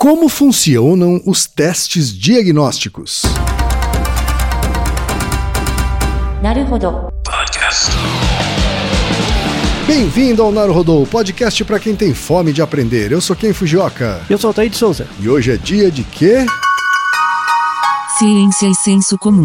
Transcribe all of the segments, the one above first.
Como funcionam os testes diagnósticos? Podcast. Bem-vindo ao Naruhodo podcast para quem tem fome de aprender. Eu sou Ken Fujioka. Eu sou o de Souza. E hoje é dia de quê? Ciência e senso comum.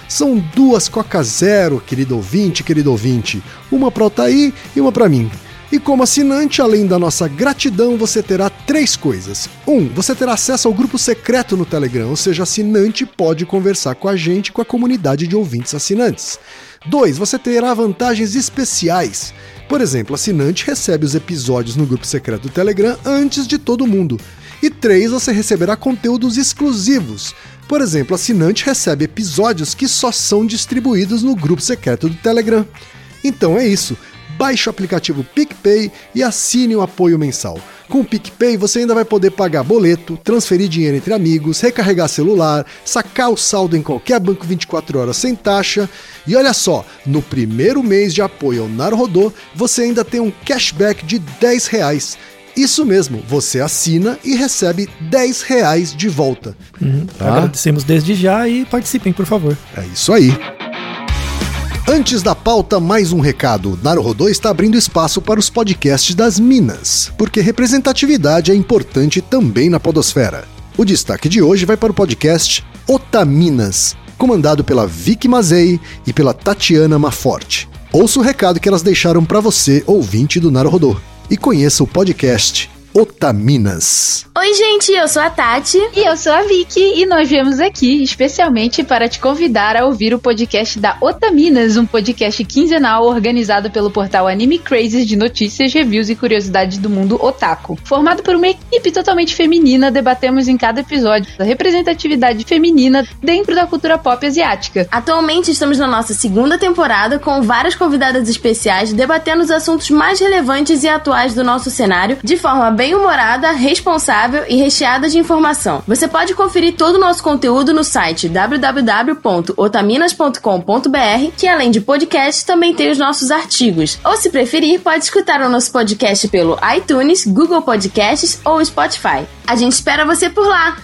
São duas Coca Zero, querido ouvinte, querido ouvinte. Uma para Altair e uma para mim. E como assinante, além da nossa gratidão, você terá três coisas. Um, você terá acesso ao grupo secreto no Telegram, ou seja, assinante pode conversar com a gente com a comunidade de ouvintes assinantes. Dois, você terá vantagens especiais. Por exemplo, assinante recebe os episódios no grupo secreto do Telegram antes de todo mundo. E três, você receberá conteúdos exclusivos. Por exemplo, assinante recebe episódios que só são distribuídos no grupo secreto do Telegram. Então é isso. Baixe o aplicativo PicPay e assine o apoio mensal. Com o PicPay você ainda vai poder pagar boleto, transferir dinheiro entre amigos, recarregar celular, sacar o saldo em qualquer banco 24 horas sem taxa. E olha só, no primeiro mês de apoio ao Naruhodô, você ainda tem um cashback de 10 reais. Isso mesmo, você assina e recebe 10 reais de volta. Tá? Agradecemos desde já e participem, por favor. É isso aí. Antes da pauta, mais um recado. Naruhodô está abrindo espaço para os podcasts das Minas, porque representatividade é importante também na podosfera. O destaque de hoje vai para o podcast Otaminas, comandado pela Vicky Mazei e pela Tatiana Maforte. Ouça o recado que elas deixaram para você, ouvinte do Naruhodô, e conheça o podcast Otaminas. Oi, gente, eu sou a Tati. E eu sou a Vicky e nós viemos aqui especialmente para te convidar a ouvir o podcast da Otaminas, um podcast quinzenal organizado pelo portal Anime Crazes de notícias, reviews e curiosidades do mundo otaku. Formado por uma equipe totalmente feminina, debatemos em cada episódio a representatividade feminina dentro da cultura pop asiática. Atualmente estamos na nossa segunda temporada com várias convidadas especiais debatendo os assuntos mais relevantes e atuais do nosso cenário de forma bem humorada, responsável e recheada de informação. Você pode conferir todo o nosso conteúdo no site www.otaminas.com.br, que além de podcast também tem os nossos artigos. Ou se preferir, pode escutar o nosso podcast pelo iTunes, Google Podcasts ou Spotify. A gente espera você por lá.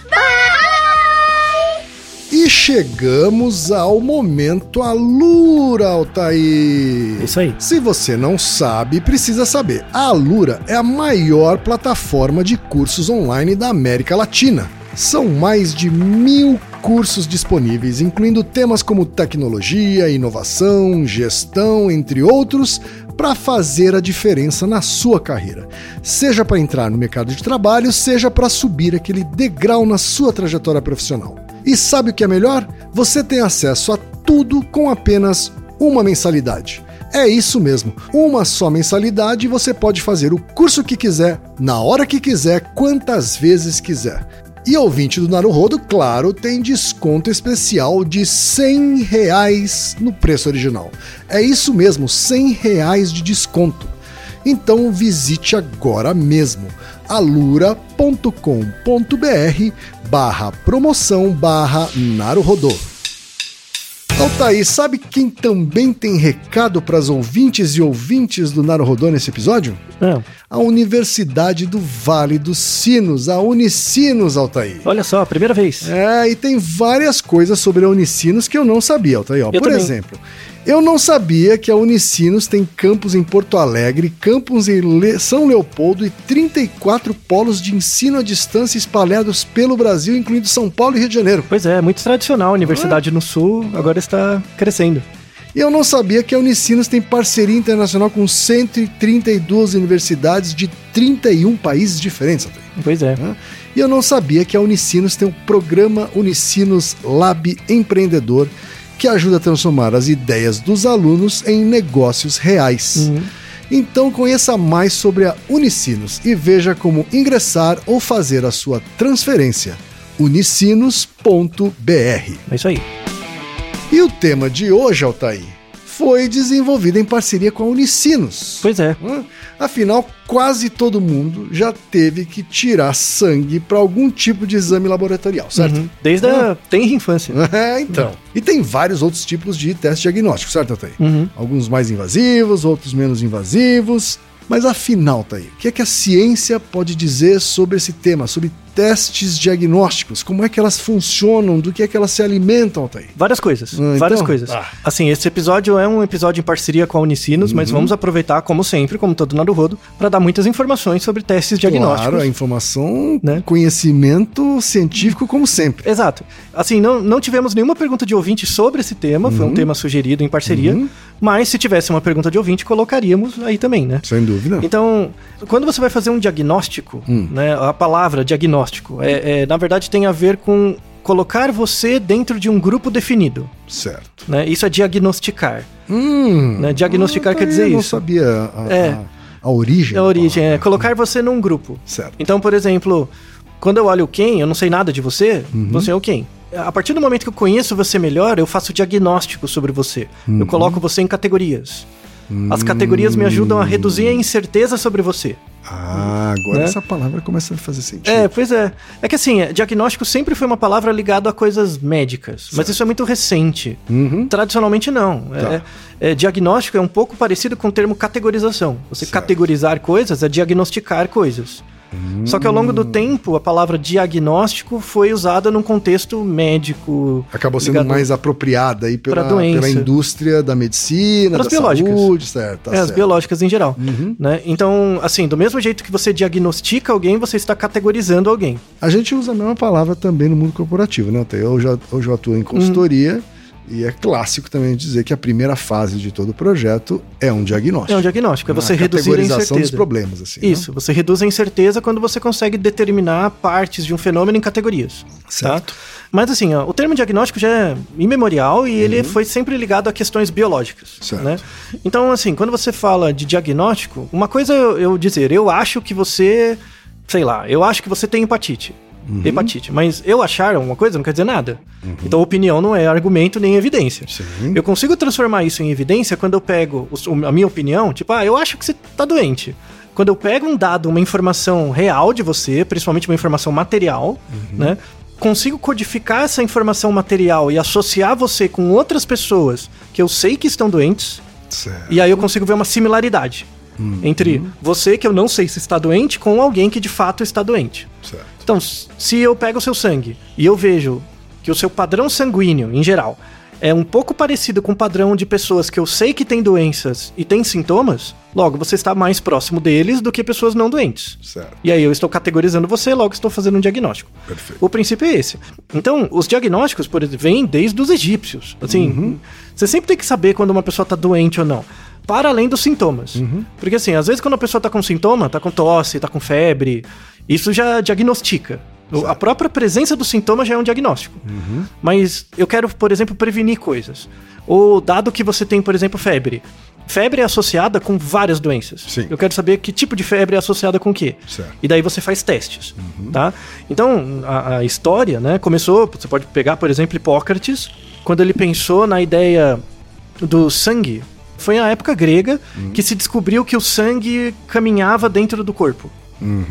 E chegamos ao momento Alura, Altair. Isso aí. Se você não sabe, precisa saber. A Alura é a maior plataforma de cursos online da América Latina. São mais de mil cursos disponíveis, incluindo temas como tecnologia, inovação, gestão, entre outros, para fazer a diferença na sua carreira. Seja para entrar no mercado de trabalho, seja para subir aquele degrau na sua trajetória profissional. E sabe o que é melhor? Você tem acesso a tudo com apenas uma mensalidade. É isso mesmo, uma só mensalidade e você pode fazer o curso que quiser, na hora que quiser, quantas vezes quiser. E ouvinte do Naruhodo, claro, tem desconto especial de 100 reais no preço original. É isso mesmo, 100 reais de desconto. Então visite agora mesmo alura.com.br barra promoção barra Naruhodô. Altair, sabe quem também tem recado para os ouvintes e ouvintes do Naruhodô nesse episódio? Ah, A Universidade do Vale dos Sinos, a Unicinos, Altair. olha só, primeira vez. É, e tem várias coisas sobre a Unicinos que eu não sabia, Altair. ó. Eu Por também. exemplo, eu não sabia que a Unicinos tem campus em Porto Alegre, campus em Le- São Leopoldo e 34 polos de ensino à distância espalhados pelo Brasil, incluindo São Paulo e Rio de Janeiro. Pois é, muito tradicional. A Universidade no Sul agora está crescendo. E eu não sabia que a Unicinos tem parceria internacional com 132 universidades de 31 países diferentes. Pois é. E eu não sabia que a Unicinos tem o programa Unicinos Lab Empreendedor, que ajuda a transformar as ideias dos alunos em negócios reais. Uhum. Então conheça mais sobre a Unicinos e veja como ingressar ou fazer a sua transferência. unicinos.br. É isso aí. E o tema de hoje, Altair, foi desenvolvido em parceria com a Unicinos. Pois é. Hã? Afinal, quase todo mundo já teve que tirar sangue para algum tipo de exame laboratorial, certo? Uhum. Desde a tenra infância. É, então. E tem vários outros tipos de teste diagnóstico, certo, Altair? Uhum. Alguns mais invasivos, outros menos invasivos. Mas afinal, Altair, o que é que a ciência pode dizer sobre esse tema, sobre testes diagnósticos? Como é que elas funcionam? Do que é que elas se alimentam, Altair? Várias coisas, Ah, várias então? coisas. Ah. Assim, esse episódio é um episódio em parceria com a Unicinos, Uhum. mas vamos aproveitar, como sempre, como todo Naruhodo, para dar muitas informações sobre testes diagnósticos. Claro, a informação, Né? conhecimento científico como sempre. Exato. Assim, não, não tivemos nenhuma pergunta de ouvinte sobre esse tema, foi um tema sugerido em parceria, Uhum. mas se tivesse uma pergunta de ouvinte, colocaríamos aí também, né? Sem dúvida. Então, quando você vai fazer um diagnóstico, Hum. né, a palavra diagnóstico, é, é, na verdade tem a ver com colocar você dentro de um grupo definido. Certo. Né? Isso é diagnosticar. Hum, Né, diagnosticar quer dizer eu não isso. sabia a, É. a, a origem. A origem é colocar você num grupo. Certo. Então, por exemplo, quando eu olho quem, eu não sei nada de você, Uhum. você é o quem. A partir do momento que eu conheço você melhor, eu faço diagnóstico sobre você. Uhum. Eu coloco você em categorias. As categorias me ajudam a reduzir a incerteza sobre você. Ah, agora Né? essa palavra começa a fazer sentido. É, pois é. É que assim, é, diagnóstico sempre foi uma palavra ligada a coisas médicas, mas isso é muito recente. Uhum. Tradicionalmente não. É- Tá. é, diagnóstico é um pouco parecido com o termo categorização. Você Certo. categorizar coisas é diagnosticar coisas. Só que ao longo do tempo, a palavra diagnóstico foi usada num contexto médico. Acabou sendo mais apropriada aí pela, pela indústria da medicina, da biológicas. saúde, certo. tá é, as certo. biológicas em geral. Uhum. Né? Então, assim, do mesmo jeito que você diagnostica alguém, você está categorizando alguém. A gente usa a mesma palavra também no mundo corporativo, né? Eu já, eu já atuo em consultoria e é clássico também dizer que a primeira fase de todo o projeto é um diagnóstico. É um diagnóstico, é você a reduzir a categorização dos incerteza. problemas, assim. né? Isso, você reduz a incerteza quando você consegue determinar partes de um fenômeno em categorias. Certo. Tá? Mas assim, ó, o termo diagnóstico já é imemorial e Uhum. ele foi sempre ligado a questões biológicas. Certo. Né? Então, assim, quando você fala de diagnóstico, uma coisa é eu, eu dizer, eu acho que você, sei lá, eu acho que você tem hepatite. Uhum. Hepatite. Mas eu achar uma coisa não quer dizer nada. Então, opinião não é argumento nem evidência. Sim. Eu consigo transformar isso em evidência quando eu pego a minha opinião, tipo, ah, eu acho que você tá doente. Quando eu pego um dado, uma informação real de você, principalmente uma informação material, né? Consigo codificar essa informação material e associar você com outras pessoas que eu sei que estão doentes, Certo. e aí eu consigo ver uma similaridade entre você, que eu não sei se está doente, com alguém que de fato está doente. certo. Então, se eu pego o seu sangue e eu vejo que o seu padrão sanguíneo, em geral, é um pouco parecido com o padrão de pessoas que eu sei que têm doenças e têm sintomas, logo você está mais próximo deles do que pessoas não doentes. Certo. E aí eu estou categorizando você, logo estou fazendo um diagnóstico. Perfeito. O princípio é esse. Então, os diagnósticos, por exemplo, vêm desde os egípcios. Assim, você sempre tem que saber quando uma pessoa está doente ou não. Para além dos sintomas. Porque assim, às vezes quando a pessoa tá com sintoma, tá com tosse, tá com febre, isso já diagnostica. A própria presença do sintoma já é um diagnóstico. Mas eu quero, por exemplo, prevenir coisas. Ou dado que você tem, por exemplo, febre. Febre é associada com várias doenças. Sim. Eu quero saber que tipo de febre é associada com o quê. Certo. E daí você faz testes, tá? Então, a, a história, né, começou, você pode pegar, por exemplo, Hipócrates, quando ele pensou na ideia do sangue. Foi na época grega que se descobriu que o sangue caminhava dentro do corpo.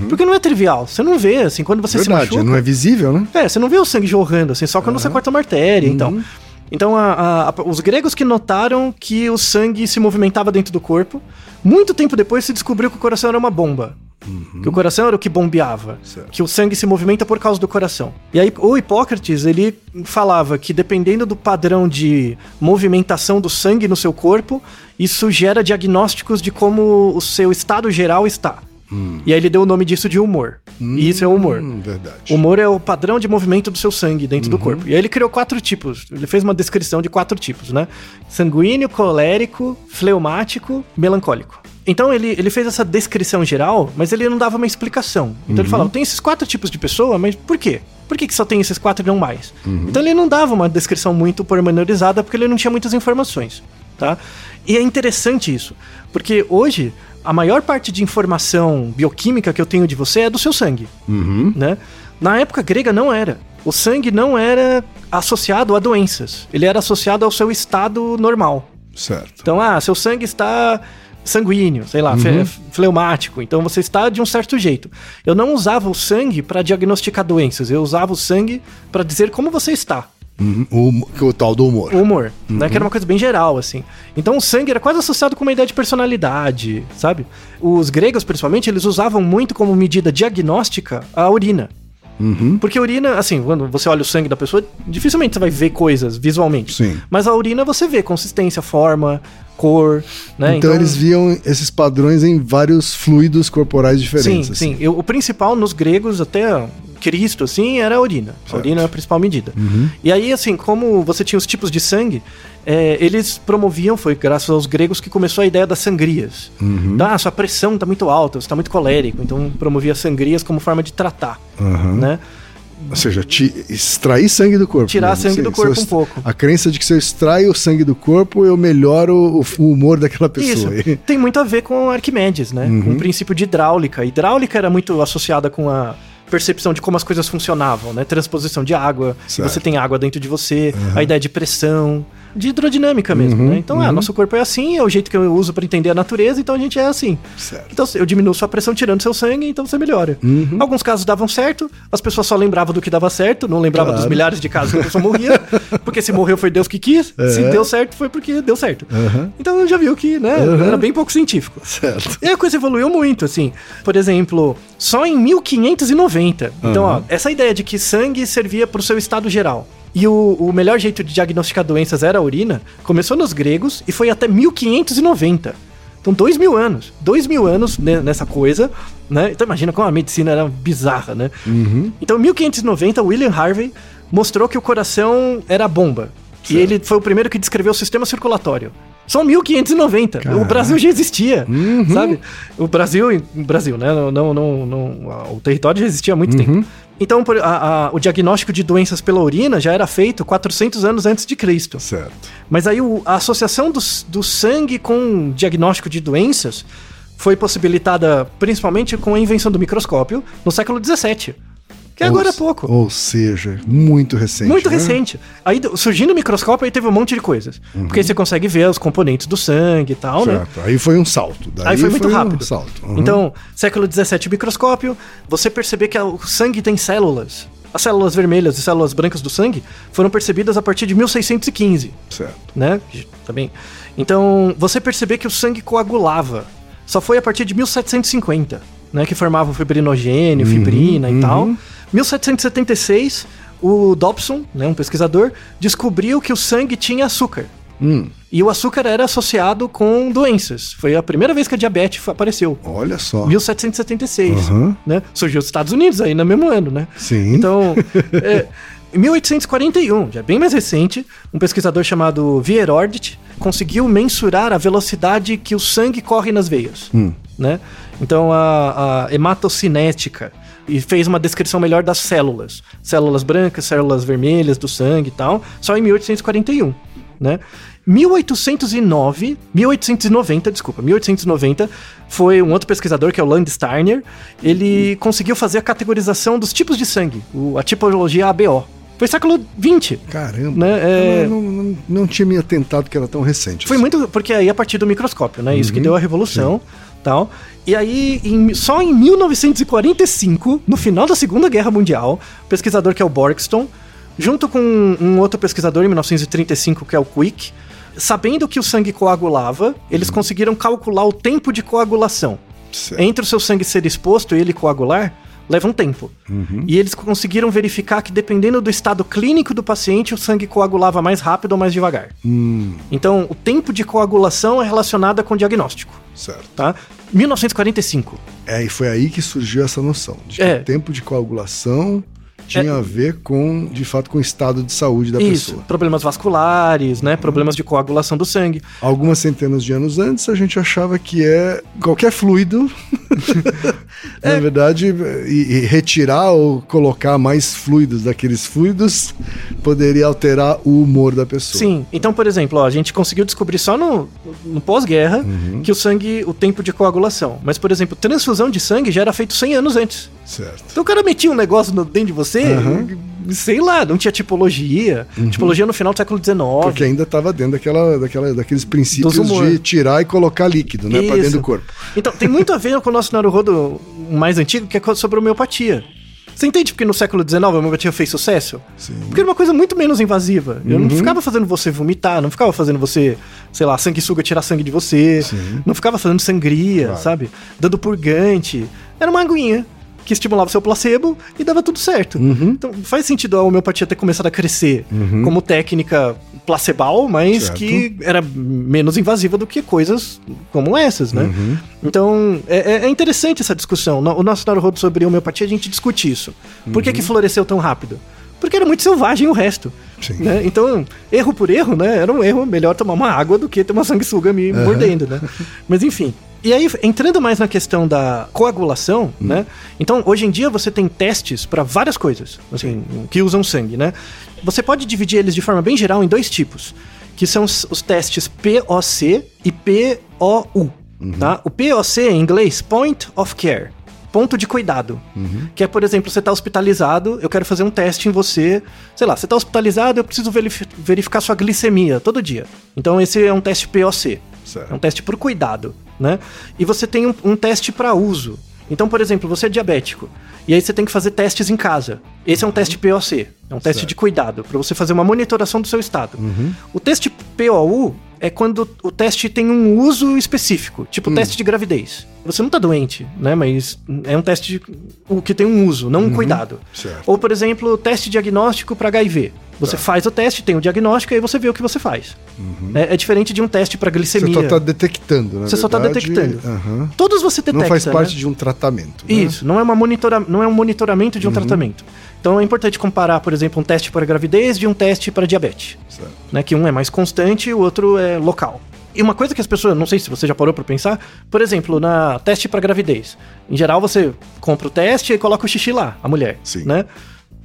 Porque não é trivial, você não vê, assim, quando você se Verdade, machuca... não é visível, né? É, você não vê o sangue jorrando, assim, só quando você corta uma artéria, então. Então, a- a- a- os gregos que notaram que o sangue se movimentava dentro do corpo, muito tempo depois se descobriu que o coração era uma bomba. Que o coração era o que bombeava. Certo. Que o sangue se movimenta por causa do coração. E aí, o Hipócrates, ele falava que dependendo do padrão de movimentação do sangue no seu corpo, isso gera diagnósticos de como o seu estado geral está. E aí ele deu o nome disso de humor. E isso é humor. Hum, verdade. O humor é o padrão de movimento do seu sangue dentro do corpo. E aí ele criou quatro tipos. Ele fez uma descrição de quatro tipos, né? Sanguíneo, colérico, fleumático, melancólico. Então ele, ele fez essa descrição geral, mas ele não dava uma explicação. Então ele falava, tem esses quatro tipos de pessoa, mas por quê? Por que, que só tem esses quatro e não mais? Então ele não dava uma descrição muito pormenorizada porque ele não tinha muitas informações. Tá? E é interessante isso, porque hoje a maior parte de informação bioquímica que eu tenho de você é do seu sangue, Uhum. né? Na época grega não era. O sangue não era associado a doenças. Ele era associado ao seu estado normal. Certo. Então, ah, seu sangue está sanguíneo, sei lá, fe- fleumático. Então você está de um certo jeito. Eu não usava o sangue para diagnosticar doenças. Eu usava o sangue para dizer como você está. Uhum. O, o tal do humor. O humor, né? Que era uma coisa bem geral, assim. Então o sangue era quase associado com uma ideia de personalidade, sabe? Os gregos, principalmente, eles usavam muito como medida diagnóstica a urina. Uhum. Porque a urina, assim, quando você olha o sangue da pessoa, dificilmente você vai ver coisas visualmente. Sim. Mas a urina você vê consistência, forma, cor, né? Então, eles viam esses padrões em vários fluidos corporais Sim, diferentes. assim. sim. Eu- o principal nos gregos, até Cristo, assim, era a urina. A urina é a principal medida. Uhum. E aí, assim, como você tinha os tipos de sangue, é, eles promoviam, foi graças aos gregos que começou a ideia das sangrias. Uhum. Então, ah, sua pressão tá muito alta, você tá muito colérico. Então, promovia sangrias como forma de tratar, Aham. né? Ou seja, extrair sangue do corpo. Tirar mesmo. sangue do corpo eu- um pouco. A crença de que se eu extraio o sangue do corpo, eu melhoro o, o humor daquela pessoa. Isso. Tem muito a ver com Arquimedes, né? Uhum. Com o princípio de hidráulica. Hidráulica era muito associada com a percepção de como as coisas funcionavam, né? Transposição de água, se você tem água dentro de você, a ideia de pressão, de hidrodinâmica mesmo, Uhum, né? Então, ah, nosso corpo é assim, é o jeito que eu uso para entender a natureza, então a gente é assim. Certo. Então eu diminuo sua pressão tirando seu sangue, então você melhora. Uhum. Alguns casos davam certo, as pessoas só lembravam do que dava certo, não lembravam Claro. dos milhares de casos que a pessoa morria, porque se morreu foi Deus que quis, se É. deu certo foi porque deu certo. Aham. Então já viu que, né, Uhum. era bem pouco científico. Certo. E a coisa evoluiu muito, assim. Por exemplo, só em 1590. Então, ó, essa ideia de que sangue servia para o seu estado geral. E o, o melhor jeito de diagnosticar doenças era a urina, começou nos gregos e foi até 1590. Então, dois mil anos. Dois mil anos nessa coisa, né? Então, imagina como a medicina era bizarra, né? Uhum. Então, em 1590, William Harvey mostrou que o coração era bomba. E Certo. ele foi o primeiro que descreveu o sistema circulatório. Só 1590. Caraca. O Brasil já existia, Uhum. sabe? O Brasil, o Brasil, né? Não, não, não, o território já existia há muito Uhum. tempo. Então, a- a- o diagnóstico de doenças pela urina já era feito 400 anos antes de Cristo. Certo. Mas aí o- a associação do, do sangue com diagnóstico de doenças foi possibilitada principalmente com a invenção do microscópio no século XVII. Que Ou agora é pouco. Ou seja, muito recente. Muito né? recente. Aí do- surgindo o microscópio, aí teve um monte de coisas. Porque aí você consegue ver os componentes do sangue e tal, né? Uhum. Certo. Aí foi um salto. Daí Aí foi muito um rápido. salto. Uhum. Então, século XVII, microscópio, você perceber que o sangue tem células. As células vermelhas e células brancas do sangue foram percebidas a partir de 1615 Certo. né? Também. Então, você perceber que o sangue coagulava. Só foi a partir de 1750, né? Que formava o fibrinogênio, fibrina e tal. 1776, o Dobson, né, um pesquisador, descobriu que o sangue tinha açúcar. Hum, E o açúcar era associado com doenças. Foi a primeira vez que a diabetes apareceu. olha só. 1776, Aham. né? Surgiu os Estados Unidos aí no mesmo ano, né? Sim. Então, é, em 1841, já bem mais recente, um pesquisador chamado Vierordt conseguiu mensurar a velocidade que o sangue corre nas veias, Hum. né? Então, a, a hematocinética e fez uma descrição melhor das células, células brancas, células vermelhas do sangue e tal, só em 1841, né? 1809, 1890, desculpa, 1890, foi um outro pesquisador que é o Landsteiner, ele conseguiu fazer a categorização dos tipos de sangue, a tipologia ABO. Foi século 20. Caramba. Né, é- Eu não, não, não tinha me atentado que era tão recente. Foi assim. muito porque aí a partir do microscópio, né? Isso que Uhum, deu a revolução, tal. E aí em- só em 1945, no final da Segunda Guerra Mundial, o pesquisador que é o Borgston, junto com um outro pesquisador em 1935 que é o Quick, sabendo que o sangue coagulava, eles conseguiram calcular o tempo de coagulação. Certo. Entre o seu sangue ser exposto e ele coagular, leva um tempo. Uhum. E eles conseguiram verificar que dependendo do estado clínico do paciente, o sangue coagulava mais rápido ou mais devagar. Hum, Então, o tempo de coagulação é relacionado com o diagnóstico, certo. tá? 1945. É, e foi aí que surgiu essa noção de que É. o tempo de coagulação Tinha a ver com, de fato, com o estado de saúde da Isso, pessoa. problemas vasculares, né? Problemas de coagulação do sangue. Algumas centenas de anos antes, a gente achava que é qualquer fluido, É. na verdade, e, e retirar ou colocar mais fluidos daqueles fluidos poderia alterar o humor da pessoa. Sim. Então, por exemplo, ó, a gente conseguiu descobrir só no, no pós-guerra Uhum. que o sangue, o tempo de coagulação. Mas, por exemplo, transfusão de sangue já era feito 100 anos antes. Certo. Então o cara metia um negócio no, dentro de você, sei lá, não tinha tipologia. Tipologia no final do século XIX. Uhum. Porque ainda estava dentro daquela, daquela, daqueles princípios de tirar e colocar líquido, né, para dentro Isso. do corpo. Então, tem muito a ver com o nosso Naruhodo mais antigo, que é sobre homeopatia. Você entende porque no século XIX a homeopatia fez sucesso? Sim. Porque era uma coisa muito menos invasiva. Eu Uhum. não ficava fazendo você vomitar, não ficava fazendo você, sei lá, sanguessuga tirar sangue de você, Sim. não ficava fazendo sangria, Claro. sabe? Dando purgante. Era uma aguinha que estimulava o seu placebo e dava tudo certo. Uhum. Então faz sentido a homeopatia ter começado a crescer como técnica placebal, mas Certo. que era menos invasiva do que coisas como essas, né? Uhum. Então, é, é- é interessante essa discussão. O nosso Naruhodo sobre homeopatia, a gente discute isso. Por que, que floresceu tão rápido? Porque era muito selvagem o resto. Né? Então, erro por erro, né? Era um erro melhor tomar uma água do que ter uma sanguessuga me mordendo, né? Mas enfim. E aí, entrando mais na questão da coagulação, né? Então, hoje em dia você tem testes para várias coisas, assim, que usam sangue, né? Você pode dividir eles de forma bem geral em dois tipos, que são os, testes POC e POU, tá? O POC em inglês, Point of Care, ponto de cuidado. Que é, por exemplo, você está hospitalizado, eu quero fazer um teste em você. Sei lá, você está hospitalizado, eu preciso verif- verificar sua glicemia todo dia. Então, esse é um teste POC. Certo. É um teste por cuidado, né? E você tem um, um teste para uso. Então, por exemplo, você é diabético. E aí você tem que fazer testes em casa. Esse é um teste POC. É um teste Certo. de cuidado, para você fazer uma monitoração do seu estado. O teste POU é quando o teste tem um uso específico, tipo teste de gravidez. Você não tá doente, né? Mas é um teste o que tem um uso, não um cuidado. Certo. Ou, por exemplo, o teste diagnóstico para HIV. Você faz o teste, tem o diagnóstico, e aí você vê o que você faz. É, é diferente de um teste para Você glicemia. só está detectando, né? Você só tá detectando. Todos você detecta. Não faz né? parte de um tratamento. né? Isso, não é, uma monitora... não é um monitoramento de um tratamento. Então é importante comparar, por exemplo, um teste para gravidez de um teste para diabetes. Certo. Né? Que um é mais constante e o outro é local. E uma coisa que as pessoas, não sei se você já parou para pensar, por exemplo, na teste para gravidez. Em geral, você compra o teste e coloca o xixi lá, a mulher. Sim. Né?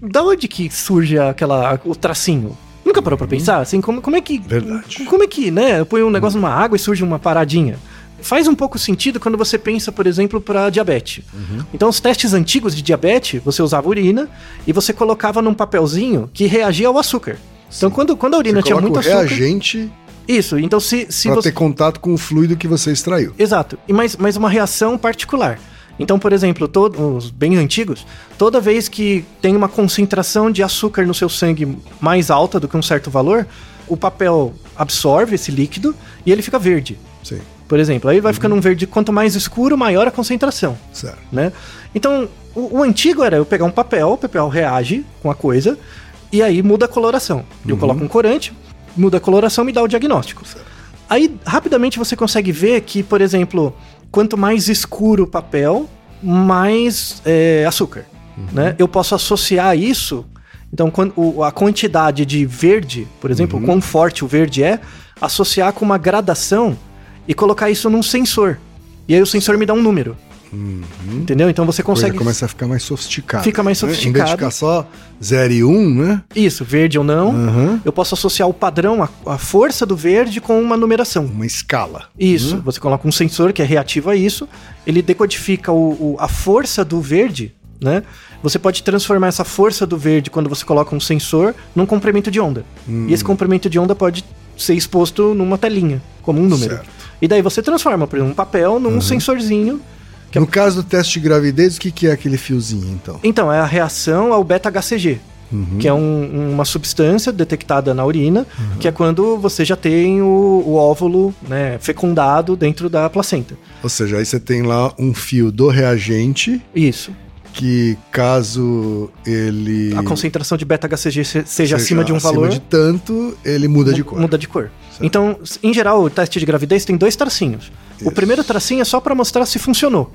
Da onde que surge aquela, o tracinho? Nunca parou pra pensar? Assim, como, como é que. Verdade. Como é que, né? Eu ponho um negócio numa água e surge uma paradinha. Faz um pouco sentido quando você pensa, por exemplo, para diabetes. Então, os testes antigos de diabetes, você usava urina e você colocava num papelzinho que reagia ao açúcar. Então, quando, quando a urina Você tinha muito açúcar. reagente Isso, então se, se para você. ter contato com o fluido que você extraiu. Exato. E mais, mais uma reação particular. Então, por exemplo, todos os bem antigos, toda vez que tem uma concentração de açúcar no seu sangue mais alta do que um certo valor, o papel absorve esse líquido e ele fica verde. Sim, Por exemplo, aí vai ficando um verde, quanto mais escuro, maior a concentração, certo. né? Então, o, o antigo era eu pegar um papel, o papel reage com a coisa, e aí muda a coloração. Eu coloco um corante, muda a coloração e me dá o diagnóstico. Aí, rapidamente você consegue ver que, por exemplo, quanto mais escuro o papel, mais é, açúcar. Né? Eu posso associar isso. Então, quando, o- a quantidade de verde, por exemplo, o quão forte o verde é, associar com uma gradação e colocar isso num sensor. E aí o sensor me dá um número. Entendeu? Então você consegue. começa a ficar mais sofisticada. Fica mais né? Em vez de sofisticado. ficar só 0 e 1, um, né? Isso, verde ou não. Aham. Eu posso associar o padrão, a, a força do verde com uma numeração. Uma escala. Isso, você coloca um sensor que é reativo a isso, ele decodifica o, o- a força do verde, né? Você pode transformar essa força do verde quando você coloca um sensor num comprimento de onda. E esse comprimento de onda pode ser exposto numa telinha, como um número. Certo. E daí você transforma, por exemplo, um papel num sensorzinho. Que é- No caso do teste de gravidez, o que, que é aquele fiozinho, então? Então, é a reação ao beta-HCG. Que é um- uma substância detectada na urina, que é quando você já tem o, o óvulo né, fecundado dentro da placenta. Ou seja, aí você tem lá um fio do reagente Isso. Que caso ele a concentração de beta-HCG se- seja, acima de um acima valor, de tanto, ele muda de cor. muda de cor. Então, s- em geral, o teste de gravidez tem dois tracinhos. O Isso. primeiro tracinho é só para mostrar se funcionou.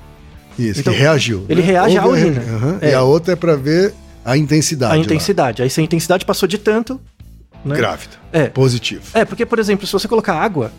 Isso, Então, que reagiu. ele né? reage à Houve a urina. re- Aham. É. E a outra é para ver a intensidade. a lá. intensidade. Aí se a intensidade passou de tanto. Né? Grávida. É. Positivo. É, porque, por exemplo, se você colocar água,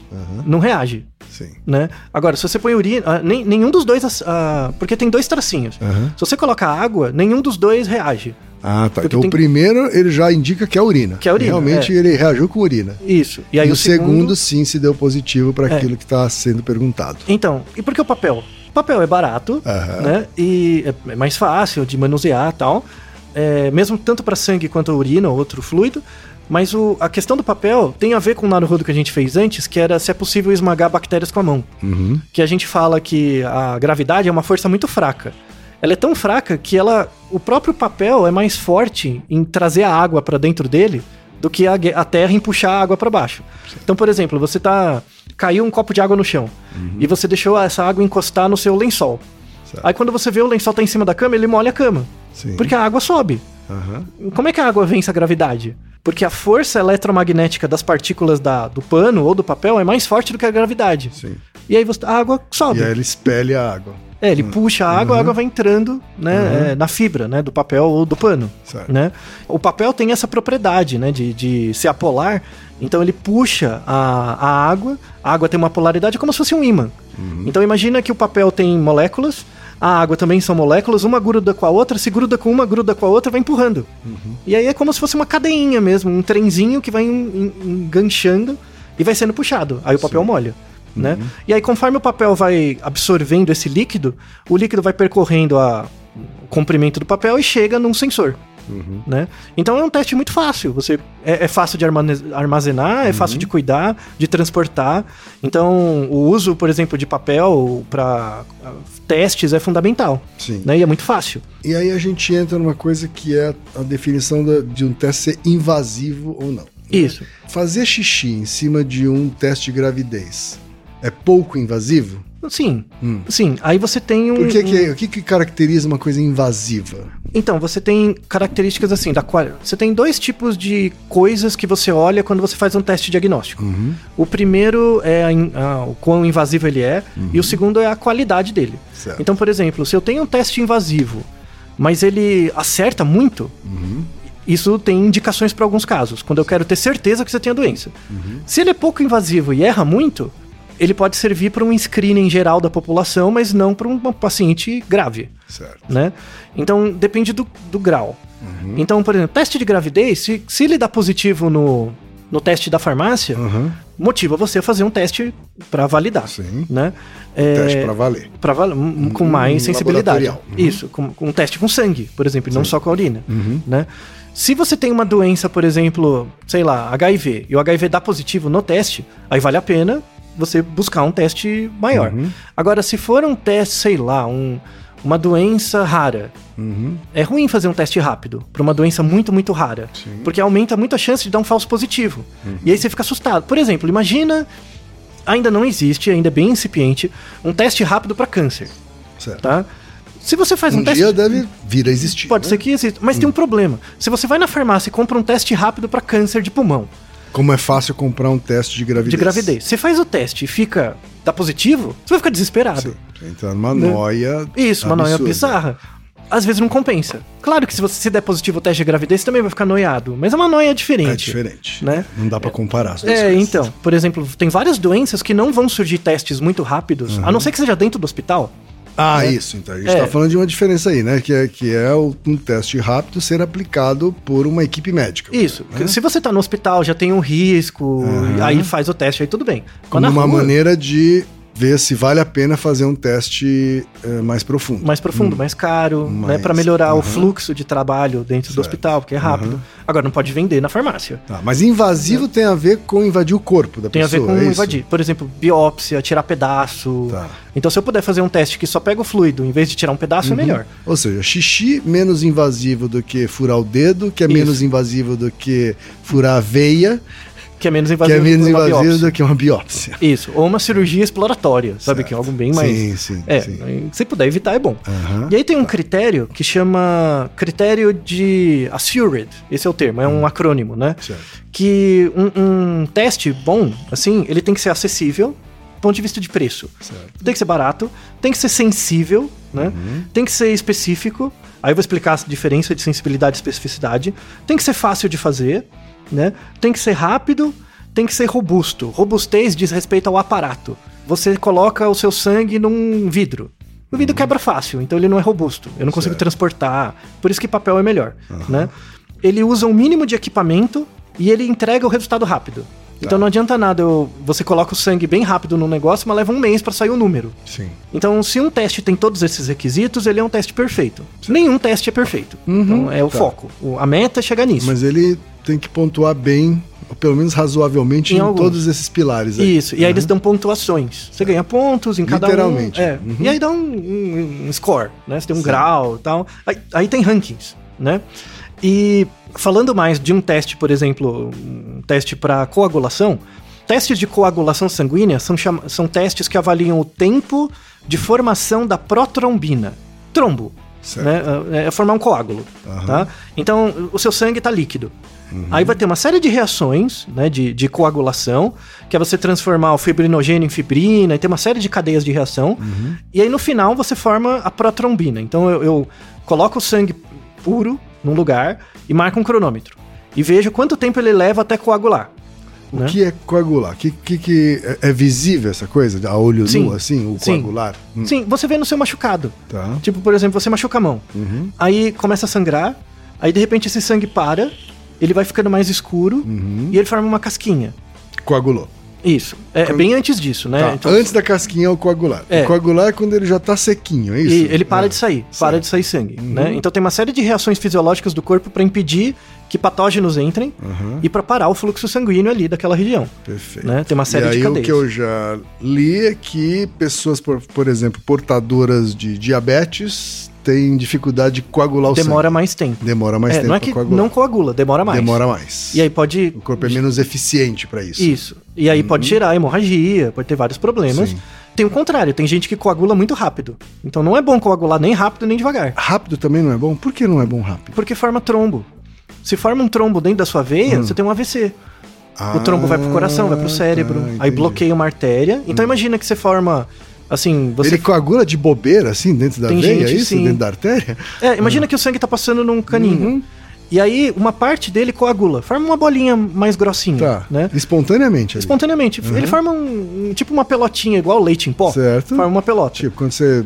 não reage. Sim. Né? Agora, se você põe urina. ah, nem, nenhum dos dois. ah, porque tem dois tracinhos. Aham. Se você colocar água, nenhum dos dois reage. Ah, tá. Porque Então tem- o primeiro ele já indica que é urina. Que é urina, Realmente é. ele reagiu com urina. Isso. E E, aí o segundo, sim, se deu positivo para É. aquilo que está sendo perguntado. Então, e por que o papel? O papel é barato, Aham. né? E é mais fácil de manusear e tal. É, mesmo tanto para sangue quanto urina ou outro fluido. Mas o- a questão do papel tem a ver com o Naruhodo que a gente fez antes, que era se é possível esmagar bactérias com a mão. Uhum. Que a gente fala que a gravidade é uma força muito fraca. Ela é tão fraca que ela, o próprio papel é mais forte em trazer a água para dentro dele do que a, a terra em puxar a água para baixo. Então, por exemplo, você tá caiu um copo de água no chão e você deixou essa água encostar no seu lençol. Certo. Aí quando você vê o lençol tá em cima da cama, ele molha a cama, Sim. porque a água sobe. Aham. Como é que a água vence a gravidade? Porque a força eletromagnética das partículas da- do pano ou do papel é mais forte do que a gravidade. Sim. E aí você- a água sobe. E aí ele espelha a água. É, ele puxa a água, a água vai entrando né, é, na fibra né, do papel ou do pano. Certo. Né? O papel tem essa propriedade né, de, de ser apolar, então ele puxa a, a água, a água tem uma polaridade como se fosse um ímã. Então imagina que o papel tem moléculas, a água também são moléculas, uma gruda com a outra, se gruda com uma, gruda com a outra, vai empurrando. E aí é como se fosse uma cadeinha mesmo, um trenzinho que vai en- en- enganchando e vai sendo puxado. Aí o papel molha. Né? E aí, conforme o papel vai absorvendo esse líquido, o líquido vai percorrendo a- o comprimento do papel e chega num sensor. Né? Então é um teste muito fácil. Você é, é fácil de armazenar, é fácil de cuidar, de transportar. Então, o uso, por exemplo, de papel para testes é fundamental. Sim. Né? E é muito fácil. E aí a gente entra numa coisa que é a definição de um teste ser invasivo ou não. Isso. Fazer xixi em cima de um teste de gravidez é pouco invasivo? Sim. Hum. Sim. Aí você tem um. Por que, um- que, o que, que caracteriza uma coisa invasiva? Então, você tem características assim, da qual. Você tem dois tipos de coisas que você olha quando você faz um teste diagnóstico. Uhum. O primeiro é a o quão invasivo ele é, e o segundo é a qualidade dele. Certo. Então, por exemplo, se eu tenho um teste invasivo, mas ele acerta muito, isso tem indicações para alguns casos, quando eu quero ter certeza que você tem a doença. Se ele é pouco invasivo e erra muito, ele pode servir para um screening geral da população, mas não para um paciente grave Certo. né? Então depende do, do grau. Então, por exemplo, teste de gravidez, se, se ele dá positivo no, no teste da farmácia, Uhum. motiva você a fazer um teste para validar, Sim. né? É, Teste pra valer. pra val- um- com mais um sensibilidade. Uhum. Isso, com, com um teste com sangue, por exemplo, e não só com a urina, Uhum. né? Se você tem uma doença, por exemplo, sei lá, HIV, e o HIV dá positivo no teste, aí vale a pena você buscar um teste maior. Uhum. Agora, se for um teste, sei lá, um, uma doença rara, Uhum. é ruim fazer um teste rápido para uma doença muito, muito rara. Sim. Porque aumenta muito a chance de dar um falso positivo. E aí você fica assustado. Por exemplo, imagina. Ainda não existe, ainda é bem incipiente, um teste rápido para câncer, Certo. tá? Se você faz um, Um teste. dia deve vir a existir. Pode né? ser que exista. Mas tem um problema. Se você vai na farmácia e compra um teste rápido para câncer de pulmão, Como é fácil comprar um teste de gravidez. de gravidez, você faz o teste e fica. dá positivo, você vai ficar desesperado. Sim. Entra numa Né? noia. Isso, uma noia bizarra. Às vezes não compensa. Claro que se você se der positivo o teste de gravidez, você também vai ficar noiado. Mas é uma noia diferente. É diferente. Né? Não dá pra comparar as É, coisas. então. Por exemplo, tem várias doenças que não vão surgir testes muito rápidos, a não ser que seja dentro do hospital. Ah, né? isso. Então a gente É. tá falando de uma diferença aí, né? Que é, que é um teste rápido ser aplicado por uma equipe médica. Isso. Né? Se você tá no hospital, já tem um risco, Aham. aí faz o teste, aí tudo bem. Mas Como uma rua, maneira de ver se vale a pena fazer um teste eh, mais profundo. mais profundo, mais caro, né, Hum. Mais- para melhorar o aham. fluxo de trabalho dentro do Certo. hospital, porque é rápido. Agora não pode vender na farmácia. Tá, mas invasivo tem a ver com invadir o corpo da Tem a ver pessoa. com é invadir. Por exemplo, biópsia, tirar pedaço. Tá. Então, se eu puder fazer um teste que só pega o fluido em vez de tirar um pedaço, é melhor. Ou seja, xixi menos invasivo do que furar o dedo, que é Isso. menos invasivo do que furar a veia, Que é menos que invasivo é menos que invasivo biópsia. do que uma biópsia. Isso, ou uma cirurgia exploratória, sabe? Que é algo bem mais. Sim, sim, É, sim. se puder evitar é bom. Aham. E aí tem um critério que chama critério de Assured, esse é o termo, é um acrônimo, né? Certo. Que um, um teste bom, assim, ele tem que ser acessível, ponto de vista de preço. Certo. Tem que ser barato, tem que ser sensível, né? Tem que ser específico. Aí eu vou explicar a diferença de sensibilidade e especificidade. Tem que ser fácil de fazer, né? Tem que ser rápido, tem que ser robusto. Robustez diz respeito ao aparato. Você coloca o seu sangue num vidro. O vidro quebra fácil, então ele não é robusto. Eu não consigo Certo. transportar. Por isso que papel é melhor, né? Ele usa um mínimo de equipamento e ele entrega o resultado rápido. Então não adianta nada eu, você coloca o sangue bem rápido no negócio, mas leva um mês para sair o número. Sim. Então, se um teste tem todos esses requisitos, ele é um teste perfeito. Nenhum teste é perfeito. então, é o tá. foco. O- a meta é chegar nisso. Mas ele tem que pontuar bem, ou pelo menos razoavelmente, Em em, todos esses pilares aí. Isso, e aí eles dão pontuações. Você ganha pontos em cada Literalmente. um. É. Uhum. E aí dá um, um- um score, né? Você tem um grau e tal. Aí, aí tem rankings, né? E falando mais de um teste, por exemplo, um teste para coagulação, testes de coagulação sanguínea são, são testes que avaliam o tempo de formação da protrombina. Trombo. Né? É é formar um coágulo. Tá? Então, o seu sangue está líquido. Aí vai ter uma série de reações né, de, de coagulação, que é você transformar o fibrinogênio em fibrina, e tem uma série de cadeias de reação. E aí no final você forma a protrombina. Então eu, eu coloco o sangue puro num lugar e marco um cronômetro. E vejo quanto tempo ele leva até coagular. O né? que é coagular? Que, que, que é, é visível essa coisa? A olho Sim. nu, assim, o Sim. coagular? Hum, Sim, você vê no seu machucado. Tá. Tipo, por exemplo, você machuca a mão. Uhum. Aí começa a sangrar, aí de repente esse sangue para, ele vai ficando mais escuro Uhum. e ele forma uma casquinha. Coagulou. Isso. É Quando- bem antes disso, né? Tá, Então, Antes da casquinha é o coagular. É. O coagular é quando ele já tá sequinho, é isso? e ele para É. de sair, Certo. para de sair sangue, Uhum. né? Então tem uma série de reações fisiológicas do corpo para impedir que patógenos entrem Aham. e para parar o fluxo sanguíneo ali daquela região, Perfeito. né? Tem uma série e aí de cadeias. o que eu já li é que pessoas, por, por exemplo, portadoras de diabetes têm dificuldade de coagular o Demora sangue. mais tempo. Demora mais É, tempo não é que coagular. não coagula, demora mais. Demora mais. E aí pode O corpo é menos eficiente para isso. Isso. E aí pode gerar hemorragia, pode ter vários problemas. Sim. Tem o contrário, tem gente que coagula muito rápido. Então não é bom coagular nem rápido nem devagar. Rápido também não é bom? Por que não é bom rápido? Porque forma trombo. Se forma um trombo dentro da sua veia, você tem um AVC. o trombo vai pro coração, vai pro Ah, cérebro. tá, aí bloqueia uma artéria. Então imagina que você forma. Assim, você. Ele coagula de bobeira, assim, dentro da Tem veia, gente, é isso? sim. Dentro da artéria? É, imagina que o sangue tá passando num caninho. Uhum. E aí, uma parte dele coagula. Forma uma bolinha mais grossinha, Tá. né? Espontaneamente ali. Espontaneamente. Ele forma um, tipo uma pelotinha, igual leite em pó. Certo. Forma uma pelota. Tipo, quando você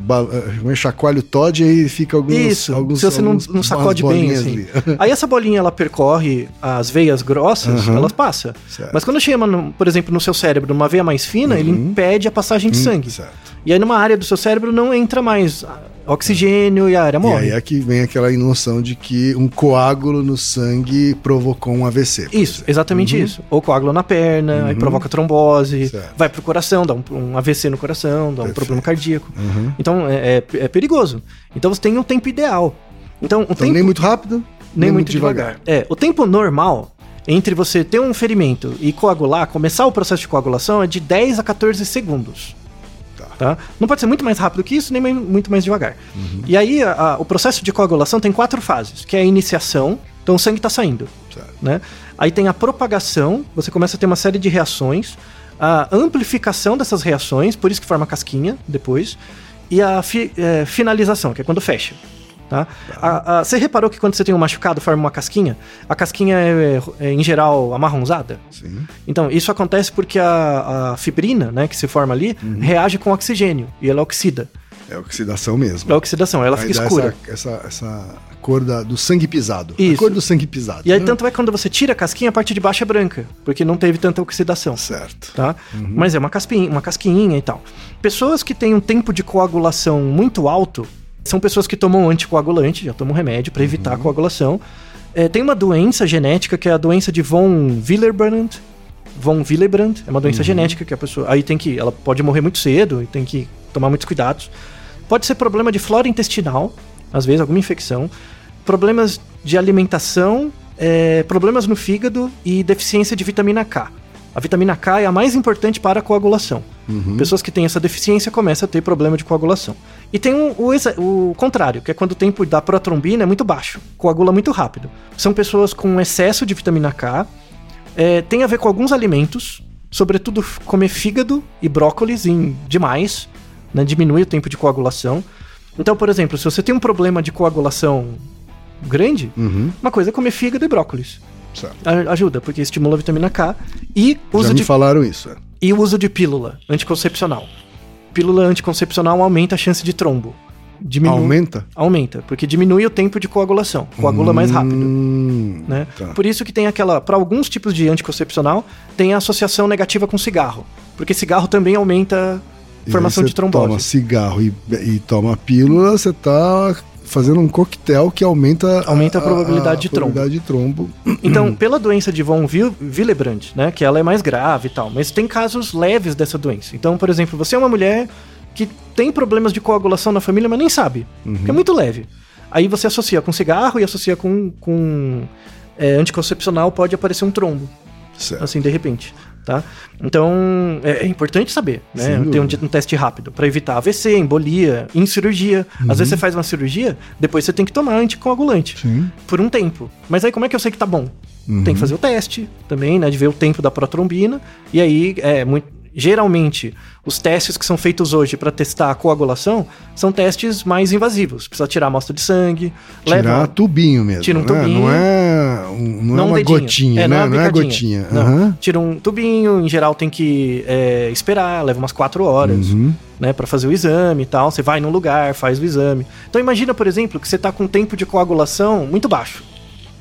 eh, chacoalha o Todd, aí fica alguns. Isso, alguns, se você não, não sacode bem, assim. Aí essa bolinha, ela percorre as veias grossas, Aham. elas passam. Certo. Mas quando chega, no- por exemplo, no seu cérebro, numa veia mais fina, ele impede a passagem de sangue. Uhum. certo. E aí numa área do seu cérebro não entra mais oxigênio e a área E morre. aí é que vem aquela noção de que um coágulo no sangue provocou um AVC. Isso, exemplo. exatamente isso. Ou coágulo na perna, aí provoca trombose, Uhum. Certo. vai pro coração, dá um, um AVC no coração, dá um Perfeito. problema cardíaco. Uhum. Então é, é- é perigoso. Então você tem um tempo ideal. Então o Então, tempo nem muito rápido, nem muito devagar. É, o tempo normal entre você ter um ferimento e coagular, começar o processo de coagulação é de 10 a 14 segundos. Tá. Não pode ser muito mais rápido que isso, nem muito mais devagar. Uhum. E aí, a- a- o processo de coagulação tem quatro fases, que é a iniciação, então o sangue está saindo. Certo. Né? Aí tem a propagação, você começa a ter uma série de reações, a amplificação dessas reações, por isso que forma casquinha depois, e a fi- é, finalização, que é quando fecha. Tá? A- a- você reparou que quando você tem um machucado forma uma casquinha? A casquinha é, é, em geral amarronzada? Sim. Então, isso acontece porque a, a fibrina, né, que se forma ali, Uhum. reage com oxigênio e ela oxida. É oxidação mesmo. É oxidação, ela Aí fica escura. Essa, essa, essa cor da- do sangue pisado. A Isso. cor do sangue pisado. E aí, né? tanto é que quando você tira a casquinha, a parte de baixo é branca, porque não teve tanta oxidação. Certo. Tá? Mas é uma casquinha, uma casquinha e tal. Pessoas que têm um tempo de coagulação muito alto são pessoas que tomam anticoagulante, já tomam remédio para evitar a coagulação. É, tem uma doença genética que é a doença de von Willebrand. Von Willebrand é uma doença genética que a pessoa aí tem que, ela pode morrer muito cedo e tem que tomar muitos cuidados. Pode ser problema de flora intestinal, às vezes alguma infecção, problemas de alimentação, é, problemas no fígado e deficiência de vitamina K. A vitamina K é a mais importante para a coagulação. Pessoas que têm essa deficiência começam a ter problema de coagulação. E tem um- o, o contrário, que é quando o tempo da protrombina é muito baixo, coagula muito rápido. São pessoas com excesso de vitamina K, é, tem a ver com alguns alimentos. sobretudo comer fígado e brócolis em demais, né? Diminui o tempo de coagulação. Então, por exemplo, se você tem um problema de coagulação grande, Uhum, uma coisa é comer fígado e brócolis. A- Ajuda, porque estimula a vitamina K e Já uso me de falaram isso. é. e o uso de pílula anticoncepcional. Pílula anticoncepcional aumenta a chance de trombo. Diminui, Aumenta? Aumenta, porque diminui o tempo de coagulação. Coagula mais rápido. Hum, Né? tá. Por isso que tem aquela. Para alguns tipos de anticoncepcional, tem a associação negativa com cigarro. Porque cigarro também aumenta a formação de você trombose. toma cigarro e, e toma pílula, você tá fazendo um coquetel que aumenta, Aumenta a probabilidade de trombo. probabilidade de trombo. Então, pela doença de von Wil- Willebrand, né, que ela é mais grave e tal, mas tem casos leves dessa doença. Então, por exemplo, você é uma mulher que tem problemas de coagulação na família, mas nem sabe, que é muito leve. Aí você associa com cigarro e associa com, com é, anticoncepcional, pode aparecer um trombo, Certo. assim, de repente. Tá? Então, é, é importante saber, né? Ter um, um teste rápido para evitar AVC, embolia, em cirurgia. Uhum. Às vezes você faz uma cirurgia, depois você tem que tomar anticoagulante Sim. por um tempo. Mas aí como é que eu sei que tá bom? Uhum. Tem que fazer o teste também, né? De ver o tempo da protrombina. E aí, é muito. Geralmente, os testes que são feitos hoje para testar a coagulação são testes mais invasivos. Precisa tirar amostra de sangue, Tirar leva. tubinho mesmo. Tira um né? tubinho. Não é, um- não é um uma dedinho. gotinha, É, né? Não é picadinha. gotinha. Não. Aham. Tira um tubinho, em geral tem que é, esperar, leva umas quatro horas, Uhum. né, para fazer o exame e tal. Você vai num lugar, faz o exame. Então imagina, por exemplo, que você tá com um tempo de coagulação muito baixo.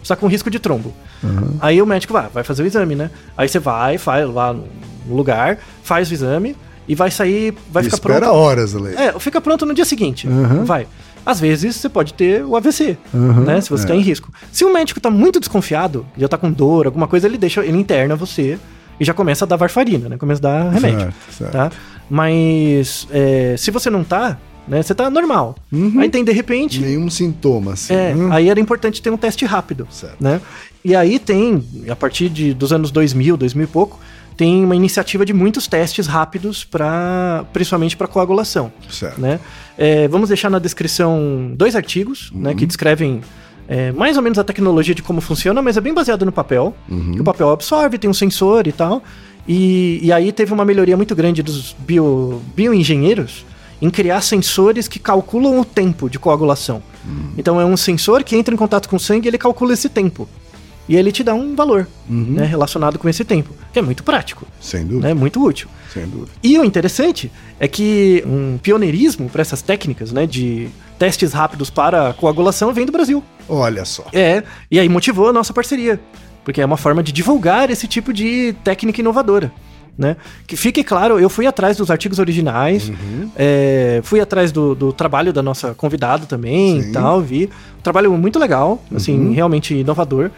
Você tá com risco de trombo. Uhum. Aí o médico vai, vai fazer o exame, né? Aí você vai, faz lá no lugar, faz o exame e vai sair, vai E ficar espera pronto. horas, Ale. É, fica pronto no dia seguinte. Uhum. Vai. Às vezes você pode ter o AVC, Uhum, né? Se você é. tá em risco. Se o médico tá muito desconfiado, já tá com dor, alguma coisa, ele deixa, ele interna você e já começa a dar varfarina, né? Começa a dar remédio, Certo, certo. tá? Mas é, se você não tá, né? Você tá normal. Uhum. Aí tem de repente, Nenhum sintoma, assim. é, né? aí era importante ter um teste rápido, Certo. né? E aí tem, a partir de, dos anos 2000, 2000 e pouco, tem uma iniciativa de muitos testes rápidos para, principalmente para coagulação, Certo. né? É, vamos deixar na descrição dois artigos, né, que descrevem é, mais ou menos a tecnologia de como funciona, mas é bem baseado no papel. Uhum. O papel absorve, tem um sensor e tal. E, e aí teve uma melhoria muito grande dos bio, bioengenheiros em criar sensores que calculam o tempo de coagulação. Então é um sensor que entra em contato com o sangue e ele calcula esse tempo. E ele te dá um valor Uhum. né, relacionado com esse tempo, que é muito prático, Sem dúvida. né, muito útil. Sem dúvida. E o interessante é que um pioneirismo para essas técnicas né, de testes rápidos para coagulação vem do Brasil. Olha só. É, e aí motivou a nossa parceria, porque é uma forma de divulgar esse tipo de técnica inovadora. Né? Que fique claro, eu fui atrás dos artigos originais, Uhum. é, fui atrás do, do trabalho da nossa convidada também Sim. e tal, vi. Um trabalho muito legal, assim, Uhum. realmente inovador.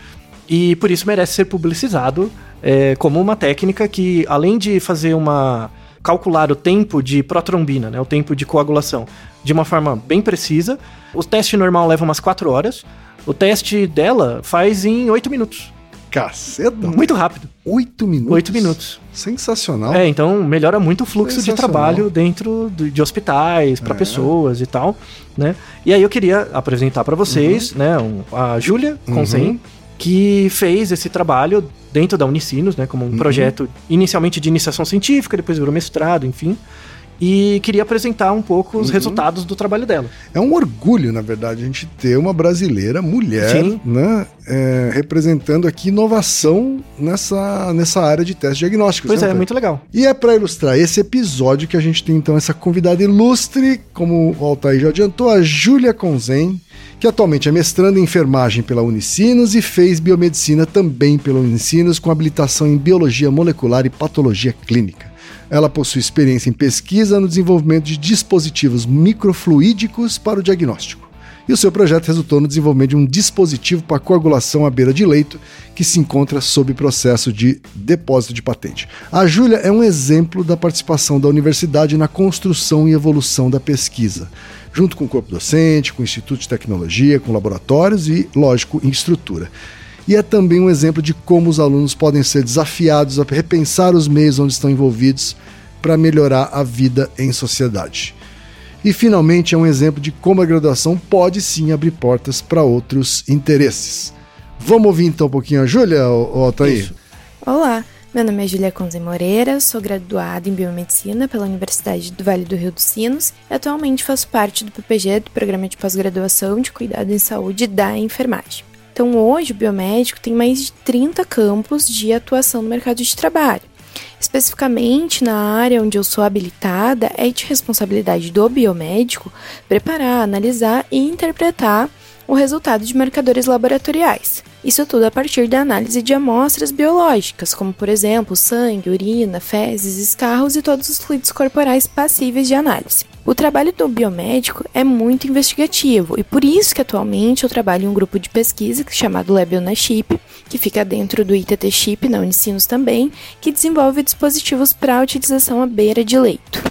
E por isso merece ser publicizado é, como uma técnica que, além de fazer uma. calcular o tempo de protrombina, né, o tempo de coagulação, de uma forma bem precisa, o teste normal leva umas 4 horas, o teste dela faz em 8 minutos. Caceta. Muito rápido. Oito minutos. 8 minutos. Sensacional. É, então melhora muito o fluxo de trabalho dentro de hospitais, para É. pessoas e tal, né? E aí eu queria apresentar para vocês, né, um- a Júlia Conzen, Uhum. Que fez esse trabalho dentro da Unicinos, né, como um Uhum. projeto inicialmente de iniciação científica, depois virou mestrado, enfim. E queria apresentar um pouco os Uhum. resultados do trabalho dela. É um orgulho, na verdade, a gente ter uma brasileira, mulher, Sim. né, é, representando aqui inovação nessa, nessa área de testes diagnósticos. Pois né, é, Fred? muito legal. E é para ilustrar esse episódio que a gente tem então essa convidada ilustre, como o Altair já adiantou, a Júlia Conzen, que atualmente é mestranda em enfermagem pela Unicinos e fez biomedicina também pela Unicinos com habilitação em biologia molecular e patologia clínica. Ela possui experiência em pesquisa no desenvolvimento de dispositivos microfluídicos para o diagnóstico. E o seu projeto resultou no desenvolvimento de um dispositivo para coagulação à beira de leito que se encontra sob processo de depósito de patente. A Júlia é um exemplo da participação da universidade na construção e evolução da pesquisa, junto com o corpo docente, com o Instituto de Tecnologia, com laboratórios e, lógico, em estrutura. E é também um exemplo de como os alunos podem ser desafiados a repensar os meios onde estão envolvidos para melhorar a vida em sociedade. E finalmente é um exemplo de como a graduação pode sim abrir portas para outros interesses. Vamos ouvir então um pouquinho a Júlia, Altair? Olá, Meu nome é Julia Conze Moreira, sou graduada em Biomedicina pela Universidade do Vale do Rio dos Sinos e atualmente faço parte do PPG, do Programa de Pós-Graduação de Cuidado em Saúde da Enfermagem. Então, hoje, o biomédico tem mais de 30 campos de atuação no mercado de trabalho. Especificamente na área onde eu sou habilitada, é de responsabilidade do biomédico preparar, analisar e interpretar o resultado de marcadores laboratoriais. Isso tudo a partir da análise de amostras biológicas, como por exemplo sangue, urina, fezes, escarros e todos os fluidos corporais passíveis de análise. O trabalho do biomédico é muito investigativo e por isso que atualmente eu trabalho em um grupo de pesquisa chamado Label na Chip, que fica dentro do ITT Chip na Unicinos também, que desenvolve dispositivos para utilização à beira de leito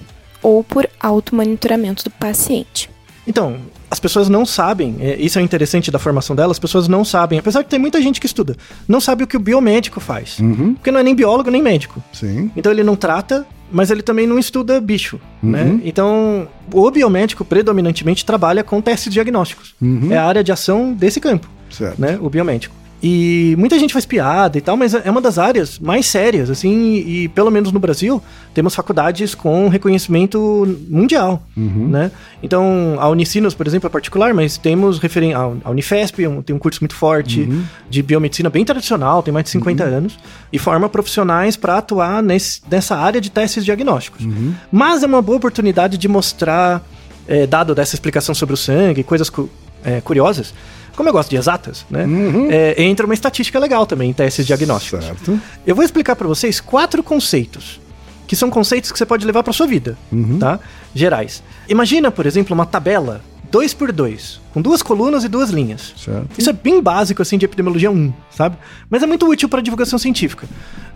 ou por automonitoramento do paciente. Então, as pessoas não sabem, é, isso é interessante da formação dela, as pessoas não sabem, apesar de ter muita gente que estuda, não sabe o que o biomédico faz. Uhum. Porque não é nem biólogo nem médico. Sim. Então ele não trata, mas ele também não estuda bicho, né? Uhum. Então, o biomédico predominantemente trabalha com testes diagnósticos. Uhum. É a área de ação desse campo, Certo. né? O biomédico. E muita gente faz piada e tal, mas é uma das áreas mais sérias, assim, e, e pelo menos no Brasil, temos faculdades com reconhecimento mundial, Uhum. né? Então, a Unicinos, por exemplo, é particular, mas temos referen a Unifesp, um- tem um curso muito forte Uhum. de biomedicina bem tradicional, tem mais de 50 anos, e forma profissionais para atuar nesse- nessa área de testes diagnósticos. Uhum. Mas é uma boa oportunidade de mostrar, é, dado dessa explicação sobre o sangue, coisas cu- é, curiosas, como eu gosto de exatas, né? Uhum. É, entra uma estatística legal também em testes diagnósticos. Certo. Eu vou explicar para vocês quatro conceitos, que são conceitos que você pode levar para sua vida, Uhum. tá? Gerais. Imagina, por exemplo, uma tabela 2 por 2 com duas colunas e duas linhas. Certo. Isso é bem básico, assim, de epidemiologia 1, sabe? Mas é muito útil para divulgação científica.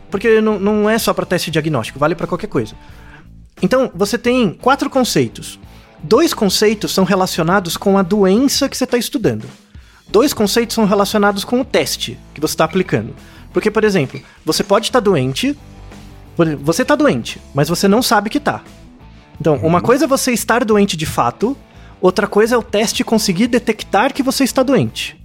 Porque não, não é só para teste diagnóstico, vale para qualquer coisa. Então, você tem quatro conceitos. Dois conceitos são relacionados com a doença que você está estudando. Dois conceitos são relacionados com o teste que você está aplicando. Porque, por exemplo, você pode estar doente, por- você está doente, mas você não sabe que está. Então, uma coisa é você estar doente de fato, outra coisa é o teste conseguir detectar que você está doente.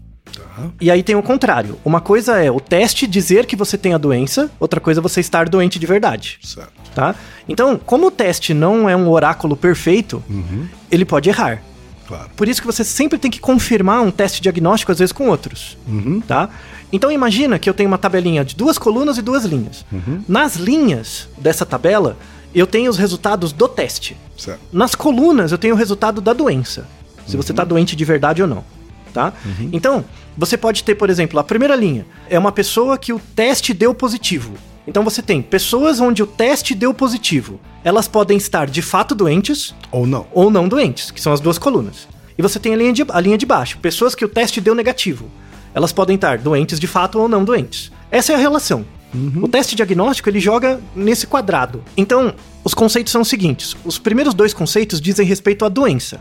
E aí tem o contrário. Uma coisa é o teste dizer que você tem a doença, outra coisa é você estar doente de verdade. Certo. Tá? Então, como o teste não é um oráculo perfeito, ele pode errar. Claro. Por isso que você sempre tem que confirmar um teste diagnóstico, às vezes, com outros. Tá? Então imagina que eu tenho uma tabelinha de duas colunas e duas linhas. Nas linhas dessa tabela, eu tenho os resultados do teste. Certo. Nas colunas, eu tenho o resultado da doença. Se você está doente de verdade ou não. Tá? Então, você pode ter, por exemplo, a primeira linha é uma pessoa que o teste deu positivo. Então você tem pessoas onde o teste deu positivo. Elas podem estar de fato doentes Ou não. ou não doentes, que são as duas colunas. E você tem a linha de, a linha de baixo, pessoas que o teste deu negativo. Elas podem estar doentes de fato ou não doentes. Essa é a relação. O teste diagnóstico ele joga nesse quadrado. Então, os conceitos são os seguintes: os primeiros dois conceitos dizem respeito à doença,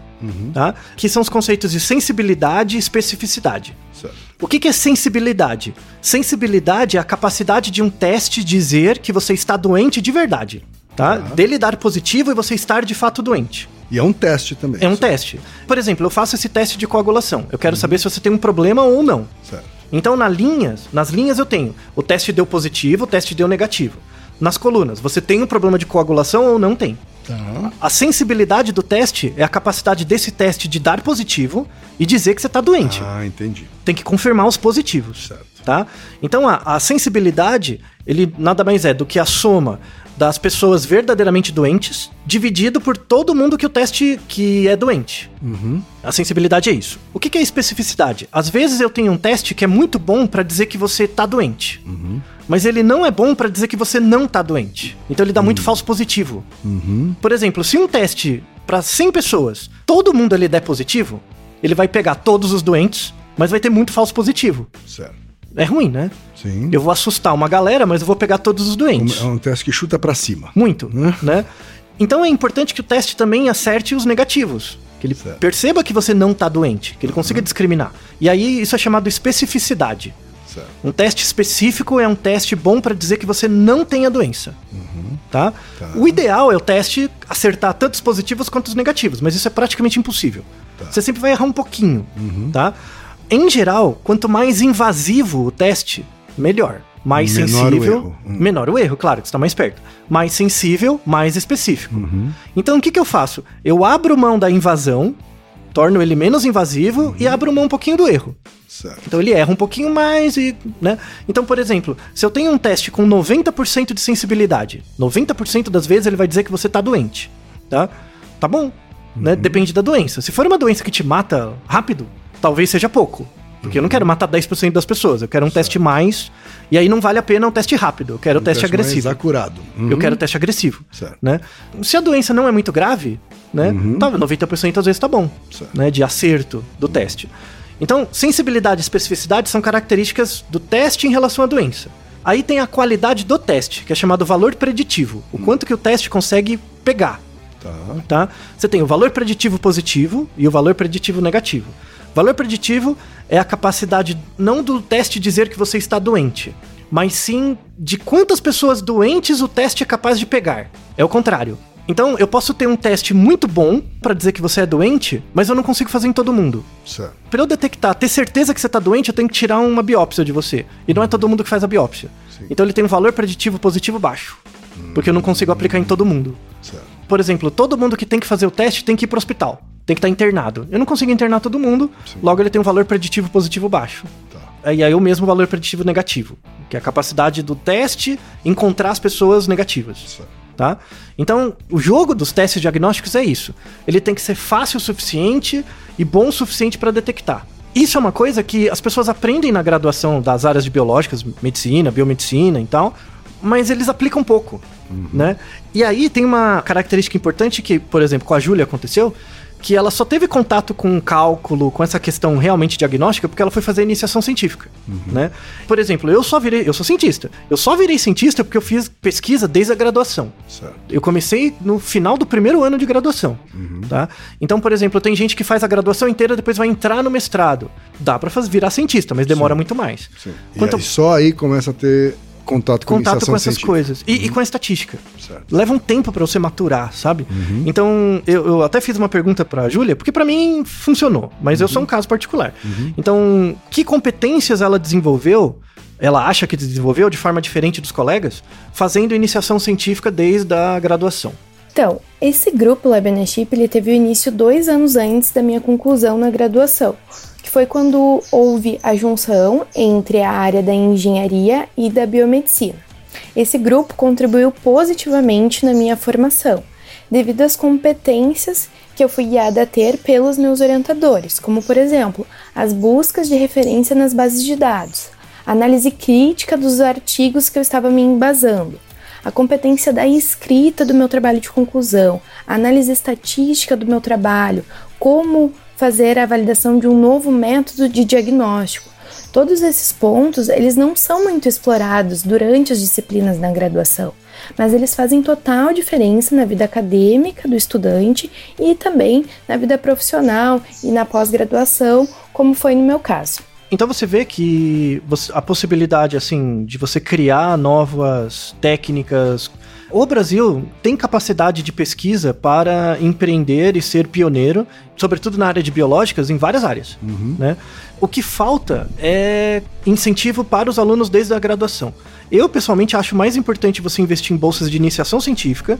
tá? Que são os conceitos de sensibilidade e especificidade. Certo. O que, que é sensibilidade? Sensibilidade é a capacidade de um teste dizer que você está doente de verdade. Tá? Dele dar positivo e você estar de fato doente. E é um teste também. É um certo? teste. Por exemplo, eu faço esse teste de coagulação. Eu quero saber se você tem um problema ou não. Certo. Então, na linhas, nas linhas eu tenho o teste deu positivo, o teste deu negativo. Nas colunas, você tem um problema de coagulação ou não tem. Tá. A sensibilidade do teste é a capacidade desse teste de dar positivo e dizer que você está doente Ah, entendi. tem que confirmar os positivos. Certo. Tá? Então a, a sensibilidade, ele nada mais é do que a soma das pessoas verdadeiramente doentes dividido por todo mundo que o teste que é doente. A sensibilidade é isso. O que, é especificidade? Às vezes eu tenho um teste que é muito bom para dizer que você tá doente. Mas ele não é bom para dizer que você não tá doente. Então ele dá muito falso positivo. Por exemplo, se um teste para 100 pessoas, todo mundo ali der positivo, ele vai pegar todos os doentes, mas vai ter muito falso positivo. Certo. É ruim, né? Sim. Eu vou assustar uma galera, mas eu vou pegar todos os doentes. É um teste que chuta pra cima. Muito, né? Então é importante que o teste também acerte os negativos. Que ele Certo. perceba que você não tá doente, que ele consiga discriminar. E aí isso é chamado especificidade. Certo. Um teste específico é um teste bom para dizer que você não tem a doença. Tá? Tá. O ideal é o teste acertar tanto os positivos quanto os negativos, mas isso é praticamente impossível. Você sempre vai errar um pouquinho, tá? Em geral, quanto mais invasivo o teste, melhor. mais Menor o sensível. erro. Hum. Menor o erro, claro, que você está mais perto. Mais sensível, mais específico. Uhum. Então o que, que eu faço? Eu abro mão da invasão, torno ele menos invasivo Uhum. e abro mão um pouquinho do erro. Certo. Então ele erra um pouquinho mais e, né? Então, por exemplo, se eu tenho um teste com 90% de sensibilidade, 90% das vezes ele vai dizer que você tá doente, tá? Tá bom, né? Depende da doença. Se for uma doença que te mata rápido, talvez seja pouco. Porque eu não quero matar 10% das pessoas, eu quero um teste mais, e aí não vale a pena um teste rápido, eu quero o teste, mais agressivo. acurado. Uhum. Eu quero teste agressivo, Certo. né? Se a doença não é muito grave, né? Tá, 90% às vezes tá bom, Certo. né? De acerto do teste. Então, sensibilidade e especificidade são características do teste em relação à doença. Aí tem a qualidade do teste, que é chamado valor preditivo. O quanto que o teste consegue pegar, Tá. tá? Você tem o valor preditivo positivo e o valor preditivo negativo. Valor preditivo é a capacidade não do teste dizer que você está doente, mas sim de quantas pessoas doentes o teste é capaz de pegar. É o contrário. Então, eu posso ter um teste muito bom para dizer que você é doente, mas eu não consigo fazer em todo mundo. Certo. Pra eu detectar, ter certeza que você tá doente, eu tenho que tirar uma biópsia de você. E não é todo mundo que faz a biópsia. Sim. Então ele tem um valor preditivo positivo baixo. Porque eu não consigo aplicar em todo mundo. Certo. Por exemplo, todo mundo que tem que fazer o teste tem que ir pro hospital. Tem que estar internado. Eu não consigo internar todo mundo, logo ele tem um valor preditivo positivo baixo. Tá. E aí o mesmo valor preditivo negativo, que é a capacidade do teste encontrar as pessoas negativas. Certo. Tá? Então, o jogo dos testes diagnósticos é isso. Ele tem que ser fácil o suficiente e bom o suficiente para detectar. Isso é uma coisa que as pessoas aprendem na graduação das áreas de biológicas, medicina, biomedicina e tal, mas eles aplicam pouco, né? E aí tem uma característica importante que, por exemplo, com a Júlia aconteceu, que ela só teve contato com cálculo, com essa questão realmente diagnóstica, porque ela foi fazer iniciação científica, né? Por exemplo, eu só virei, eu sou cientista. Eu só virei cientista porque eu fiz pesquisa desde a graduação. Certo. Eu comecei no final do primeiro ano de graduação, tá? Então, por exemplo, tem gente que faz a graduação inteira depois vai entrar no mestrado. Dá fazer, virar cientista, mas demora muito mais. Sim. Quanto- E aí só aí começa a ter contato com Contato com essas científica. coisas. E, e com a estatística. Certo. Leva um tempo pra você maturar, sabe? Então, eu, eu até fiz uma pergunta pra Júlia, porque pra mim funcionou, mas eu sou um caso particular. Então, que competências ela desenvolveu? Ela acha que desenvolveu de forma diferente dos colegas, fazendo iniciação científica desde a graduação. Então, esse grupo Leadership ele teve o início dois anos antes da minha conclusão na graduação, foi quando houve a junção entre a área da engenharia e da biomedicina. Esse grupo contribuiu positivamente na minha formação, devido às competências que eu fui guiada a ter pelos meus orientadores, como por exemplo, as buscas de referência nas bases de dados, análise crítica dos artigos que eu estava me embasando, a competência da escrita do meu trabalho de conclusão, análise estatística do meu trabalho, como fazer a validação de um novo método de diagnóstico. Todos esses pontos, eles não são muito explorados durante as disciplinas na graduação, mas eles fazem total diferença na vida acadêmica do estudante e também na vida profissional e na pós-graduação, como foi no meu caso. Então você vê que você- a possibilidade assim de você criar novas técnicas. O Brasil tem capacidade de pesquisa para empreender e ser pioneiro, sobretudo na área de biológicas, em várias áreas. Né? O que falta é incentivo para os alunos desde a graduação. Eu, pessoalmente, acho mais importante você investir em bolsas de iniciação científica,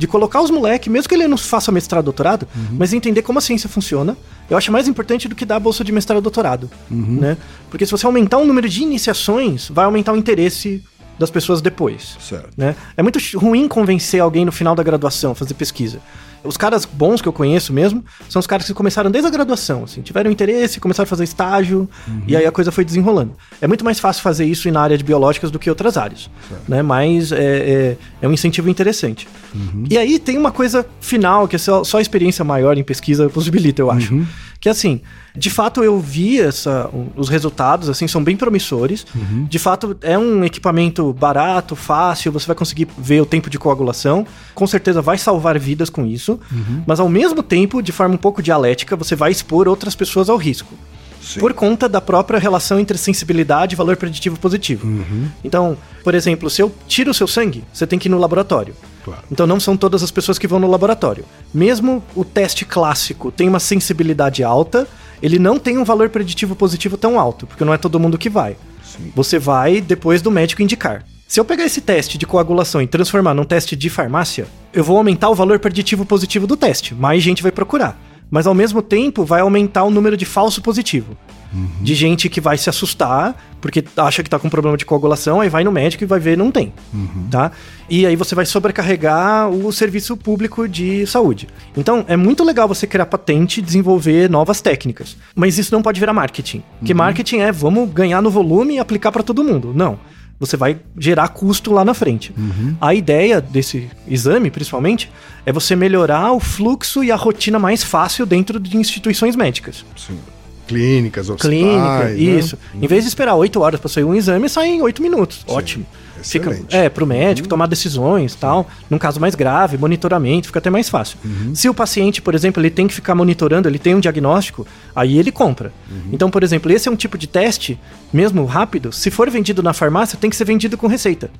de colocar os moleques, mesmo que ele não faça mestrado doutorado, mas entender como a ciência funciona, eu acho mais importante do que dar a bolsa de mestrado doutorado, né? Porque se você aumentar o número de iniciações, vai aumentar o interesse das pessoas depois, Certo. né? É muito ruim convencer alguém no final da graduação a fazer pesquisa. Os caras bons que eu conheço mesmo são os caras que começaram desde a graduação, assim, tiveram interesse, começaram a fazer estágio, e aí a coisa foi desenrolando. É muito mais fácil fazer isso na área de biológicas do que outras áreas, né? Mas é, é, é um incentivo interessante. E aí tem uma coisa final, que é só, só a experiência maior em pesquisa possibilita, eu acho. Que assim, de fato eu vi essa, os resultados, assim, são bem promissores. De fato, é um equipamento barato, fácil, você vai conseguir ver o tempo de coagulação. Com certeza vai salvar vidas com isso. Mas ao mesmo tempo, de forma um pouco dialética, você vai expor outras pessoas ao risco. Sim. Por conta da própria relação entre sensibilidade e valor preditivo positivo. Então, por exemplo, se eu tiro o seu sangue, você tem que ir no laboratório. Claro. Então não são todas as pessoas que vão no laboratório. Mesmo o teste clássico tem uma sensibilidade alta, ele não tem um valor preditivo positivo tão alto, porque não é todo mundo que vai. Você vai depois do médico indicar. Se eu pegar esse teste de coagulação e transformar num teste de farmácia, eu vou aumentar o valor preditivo positivo do teste. Mais gente vai procurar. Mas ao mesmo tempo vai aumentar o número de falso positivo. De gente que vai se assustar porque acha que tá com problema de coagulação, aí vai no médico e vai ver não tem, tá? E aí você vai sobrecarregar o serviço público de saúde. Então, é muito legal você criar patente e desenvolver novas técnicas, mas isso não pode virar marketing. Porque marketing é vamos ganhar no volume e aplicar para todo mundo. Não. Você vai gerar custo lá na frente. A ideia desse exame, principalmente, é você melhorar o fluxo e a rotina mais fácil dentro de instituições médicas. Sim. Clínicas, hospitais. Clínica, né? isso. Em vez de esperar 8 horas para sair um exame, sai em 8 minutos. Ótimo. Fica, é, pro médico tomar decisões tal. Num caso mais grave, monitoramento, fica até mais fácil. Se o paciente, por exemplo, ele tem que ficar monitorando, ele tem um diagnóstico, aí ele compra. Então, por exemplo, esse é um tipo de teste, mesmo rápido, se for vendido na farmácia, tem que ser vendido com receita.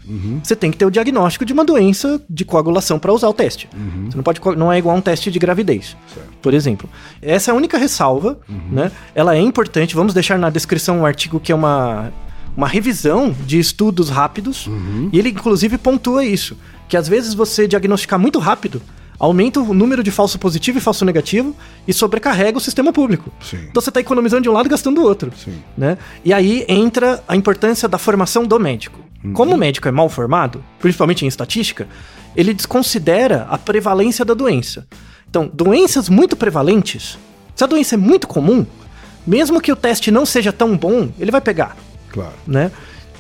Você tem que ter o diagnóstico de uma doença de coagulação para usar o teste. Você não pode, não é igual a um teste de gravidez, por exemplo. Essa é a única ressalva, né? Ela é importante. Vamos deixar na descrição um artigo que é uma uma revisão de estudos rápidos e ele inclusive pontua isso, que às vezes você diagnosticar muito rápido aumenta o número de falso positivo e falso negativo e sobrecarrega o sistema público. Sim. Então você está economizando de um lado e gastando do outro. Sim. Né? E aí entra a importância da formação do médico. Como o médico é mal formado, principalmente em estatística, ele desconsidera a prevalência da doença. Então, doenças muito prevalentes, se a doença é muito comum, mesmo que o teste não seja tão bom, ele vai pegar Claro. né?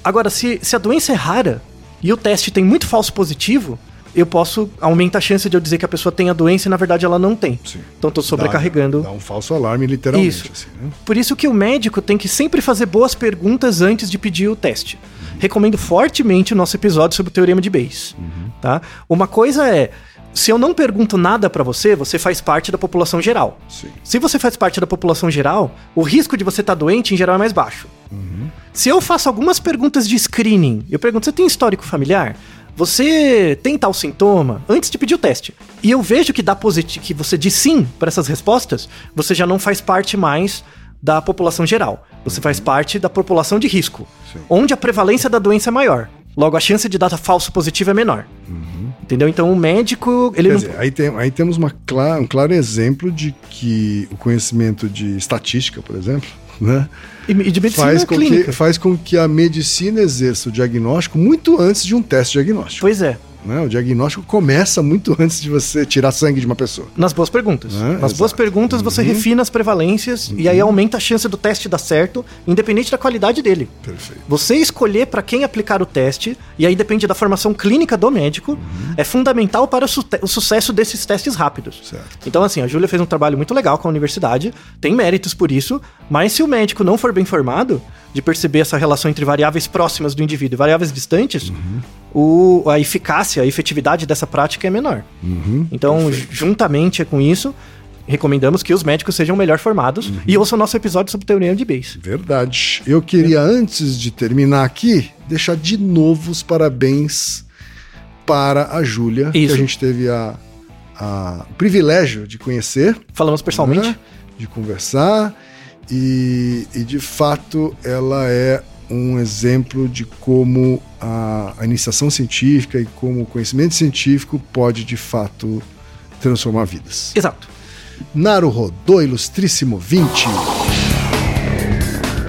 Agora, se, se a doença é rara e o teste tem muito falso positivo, eu posso aumentar a chance de eu dizer que a pessoa tem a doença e na verdade ela não tem. Sim. Então tô sobrecarregando. Dá, dá um falso alarme, literalmente. Isso. Assim, né? Por isso que o médico tem que sempre fazer boas perguntas antes de pedir o teste. Recomendo fortemente o nosso episódio sobre o teorema de Bayes. Tá? Uma coisa é, se eu não pergunto nada pra você, você faz parte da população geral. Sim. Se você faz parte da população geral, o risco de você estar doente em geral é mais baixo. Se eu faço algumas perguntas de screening, eu pergunto: você tem histórico familiar? Você tem tal sintoma? Antes de pedir o teste. E eu vejo que dá positivo, que você diz sim para essas respostas, você já não faz parte mais da população geral. Você faz parte da população de risco, Sim. onde a prevalência da doença é maior. Logo, a chance de dar falso positivo é menor. Entendeu? Então o médico, ele Quer não. dizer, aí, tem, aí temos uma cla- um claro exemplo de que o conhecimento de estatística, por exemplo, né, E e de medicina faz, com clínica. que, faz com que a medicina exerça o diagnóstico muito antes de um teste diagnóstico. Pois é. Né? O diagnóstico começa muito antes de você tirar sangue de uma pessoa. Nas boas perguntas. É, Nas boas exato. perguntas você refina as prevalências e aí aumenta a chance do teste dar certo, independente da qualidade dele. Perfeito. Você escolher para quem aplicar o teste, e aí depende da formação clínica do médico, é fundamental para o, su- o sucesso desses testes rápidos. Certo. Então, assim, a Júlia fez um trabalho muito legal com a universidade, tem méritos por isso, mas se o médico não for bem formado, de perceber essa relação entre variáveis próximas do indivíduo e variáveis distantes, o- a eficácia, a efetividade dessa prática é menor. Então, juntamente com isso, recomendamos que os médicos sejam melhor formados e ouçam nosso episódio sobre teoria de Bayes. Verdade. Eu queria, antes de terminar aqui, deixar de novo os parabéns para a Júlia, que a gente teve a, a- o privilégio de conhecer. Falamos pessoalmente. né? De conversar. E, e, de fato, ela é um exemplo de como a, a iniciação científica e como o conhecimento científico pode, de fato, transformar vidas. Exato. Naruhodô Ilustríssimo 20.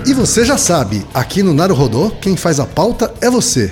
E você já sabe, aqui no Naruhodô, quem faz a pauta é você.